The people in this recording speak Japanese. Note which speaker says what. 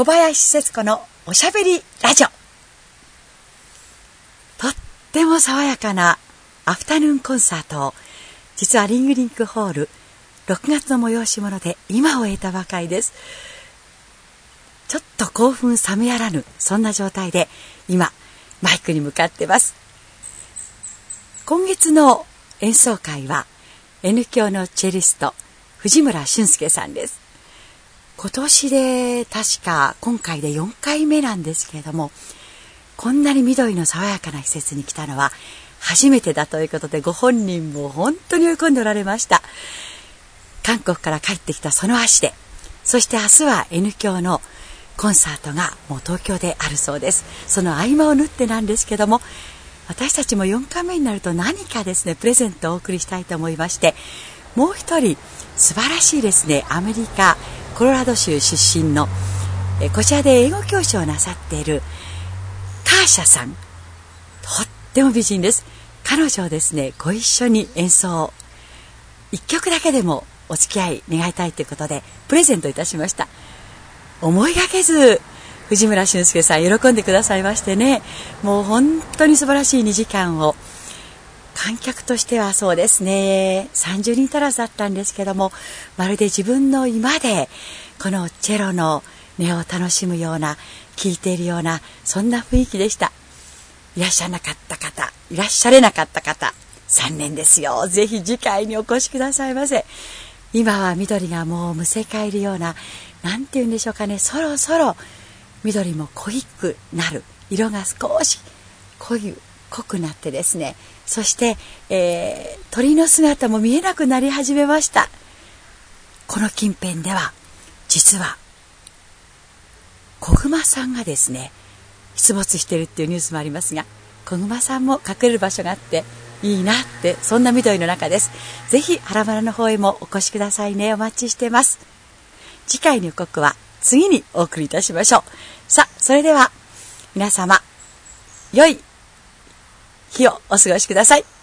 Speaker 1: 小林節子のおしゃべりラジオ。とっても爽やかなアフタヌーンコンサートを、実はリングリンクホール、6月の催し物で今を終えたばかりです。ちょっと興奮冷めやらぬ、そんな状態で今、マイクに向かってます。今月の演奏会は N 教のチェリスト藤村俊介さんです。今年で確か今回で4回目なんですけれどもこんなに緑の爽やかな季節に来たのは初めてだということでご本人も本当に喜んでおられました。韓国から帰ってきたその足でそして明日は N 教のコンサートがもう東京であるそうです。その合間を縫ってなんですけども私たちも4回目になると何かですねプレゼントをお送りしたいと思いましてもう一人素晴らしいですねアメリカコロラド州出身のえこちらで英語教師をなさっているカーシャさん。とっても美人です。彼女をですねご一緒に演奏。1曲だけでもお付き合い願いたいということでプレゼントいたしました。思いがけず藤村俊介さん喜んでくださいましてね。もう本当に素晴らしい2時間を観客としてはそうですね。30人足らずだったんですけどもまるで自分の今でこのチェロの音を楽しむような聴いているようなそんな雰囲気でした。いらっしゃらなかった方いらっしゃれなかった方残念ですよ。ぜひ次回にお越しくださいませ。今は緑がもうむせ返るような何て言うんでしょうかね。そろそろ緑も濃いくなる。色が少し濃い濃くなってですねそして、えー、鳥の姿も見えなくなり始めました。この近辺では実は子熊さんがですね出没してるっていうニュースもありますが子熊さんも隠れる場所があっていいなってそんな緑の中です。ぜひ原村の方へもお越しくださいね。お待ちしてます。次回の予告は次にお送りいたしましょう。さあそれでは皆様良い日をお過ごしください。